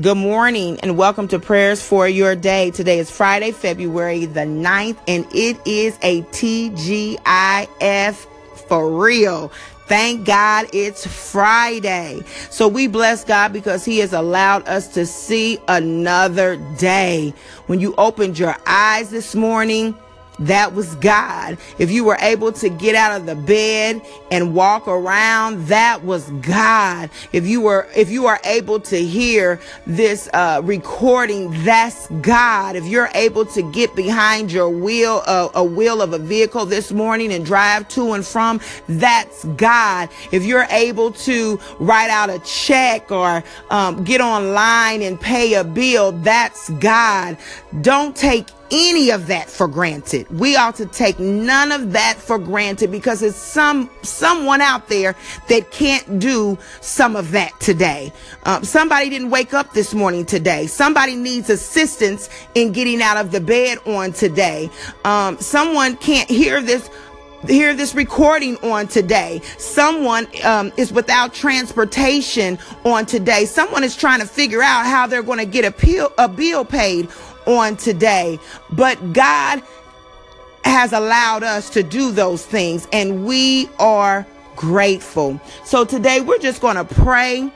Good morning and welcome to prayers for your day. Today is Friday, February the 9th, and it is a TGIF for real. Thank God it's Friday. So we bless God because He has allowed us to see another day. When you opened your eyes this morning, that was God. If you were able to get out of the bed and walk around, that was God. If you were, if you are able to hear this uh, recording, that's God. If you're able to get behind your wheel, uh, a wheel of a vehicle this morning and drive to and from, that's God. If you're able to write out a check or um, get online and pay a bill, that's God. Don't take any of that for granted. We ought to take none of that for granted because it's some someone out there that can't do some of that today. Um, somebody didn't wake up this morning today. Somebody needs assistance in getting out of the bed on today. Um, someone can't hear this hear this recording on today. Someone um, is without transportation on today. Someone is trying to figure out how they're going to get a, bill, a bill paid on today. But God has allowed us to do those things, and we are grateful. So today we're just going to pray.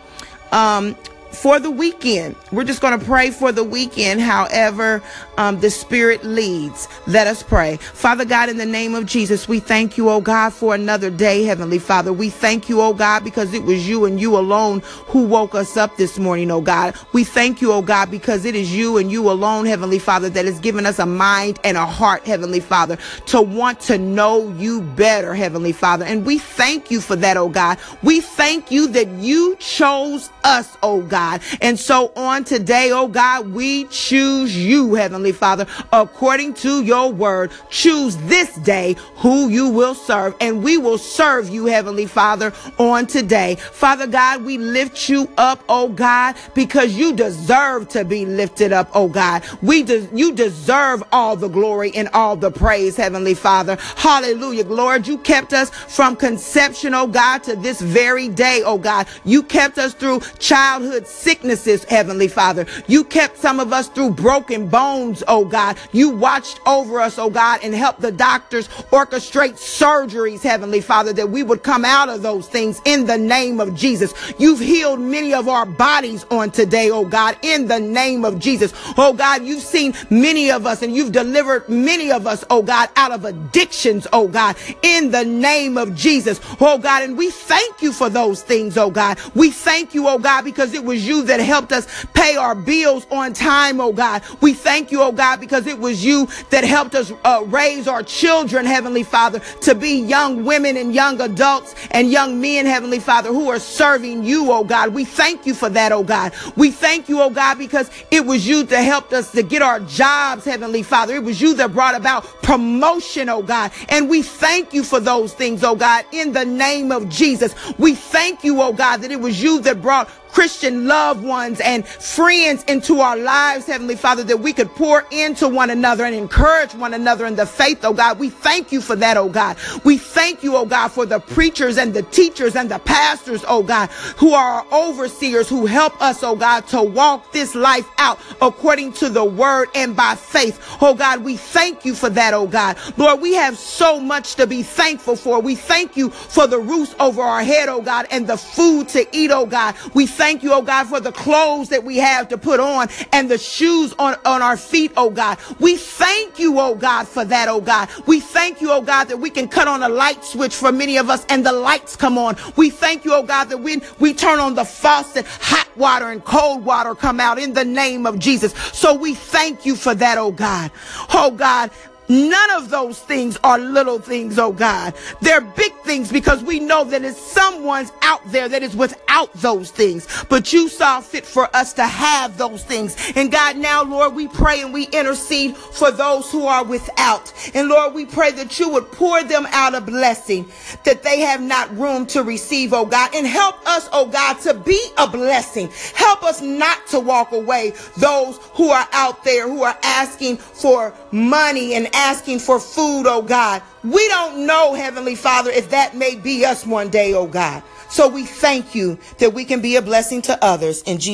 Um, for the weekend. We're just going to pray for the weekend, however, um, the Spirit leads. Let us pray. Father God, in the name of Jesus, we thank you, oh God, for another day, Heavenly Father. We thank you, oh God, because it was you and you alone who woke us up this morning, oh God. We thank you, oh God, because it is you and you alone, Heavenly Father, that has given us a mind and a heart, Heavenly Father, to want to know you better, Heavenly Father. And we thank you for that, oh God. We thank you that you chose us, oh God. God. And so on today, oh God, we choose you, Heavenly Father, according to your word. Choose this day who you will serve, and we will serve you, Heavenly Father, on today. Father God, we lift you up, oh God, because you deserve to be lifted up, oh God. We de- you deserve all the glory and all the praise, Heavenly Father. Hallelujah. Lord, you kept us from conception, oh God, to this very day, oh God. You kept us through childhood sicknesses, Heavenly Father. You kept some of us through broken bones, oh God. You watched over us, oh God, and helped the doctors orchestrate surgeries, Heavenly Father, that we would come out of those things in the name of Jesus. You've healed many of our bodies on today, oh God, in the name of Jesus. Oh God, you've seen many of us and you've delivered many of us, oh God, out of addictions, oh God, in the name of Jesus. Oh God, and we thank you for those things, oh God. We thank you, oh God, because it was you that helped us pay our bills on time, oh God. We thank you, oh God, because it was you that helped us uh, raise our children, Heavenly Father, to be young women and young adults and young men, Heavenly Father, who are serving you, oh God. We thank you for that, oh God. We thank you, oh God, because it was you that helped us to get our jobs, Heavenly Father. It was you that brought about promotion, oh God. And we thank you for those things, oh God, in the name of Jesus. We thank you, oh God, that it was you that brought Christian loved ones and friends into our lives, Heavenly Father, that we could pour into one another and encourage one another in the faith, oh God. We thank you for that, oh God. We thank you, oh God, for the preachers and the teachers and the pastors, oh God, who are our overseers who help us, oh God, to walk this life out according to the word and by faith. Oh God, we thank you for that, oh God. Lord, we have so much to be thankful for. We thank you for the roof over our head, oh God, and the food to eat, oh God. We thank you, oh God, for the clothes that we have to put on and the shoes on, on our feet, oh God. We thank you, oh God, for that, oh God. We thank you, oh God, that we can cut on a light switch for many of us and the lights come on. We thank you, oh God, that when we turn on the faucet, hot water and cold water come out in the name of Jesus. So we thank you for that, oh God. Oh God, None of those things are little things, oh God. They're big things because we know that it's someone's out there that is without those things. But you saw fit for us to have those things. And God, now, Lord, we pray and we intercede for those who are without. And Lord, we pray that you would pour them out a blessing that they have not room to receive, oh God. And help us, oh God, to be a blessing. Help us not to walk away those who are out there who are asking for money and asking for food, oh God. We don't know, Heavenly Father, if that may be us one day, oh God. So we thank you that we can be a blessing to others in Jesus.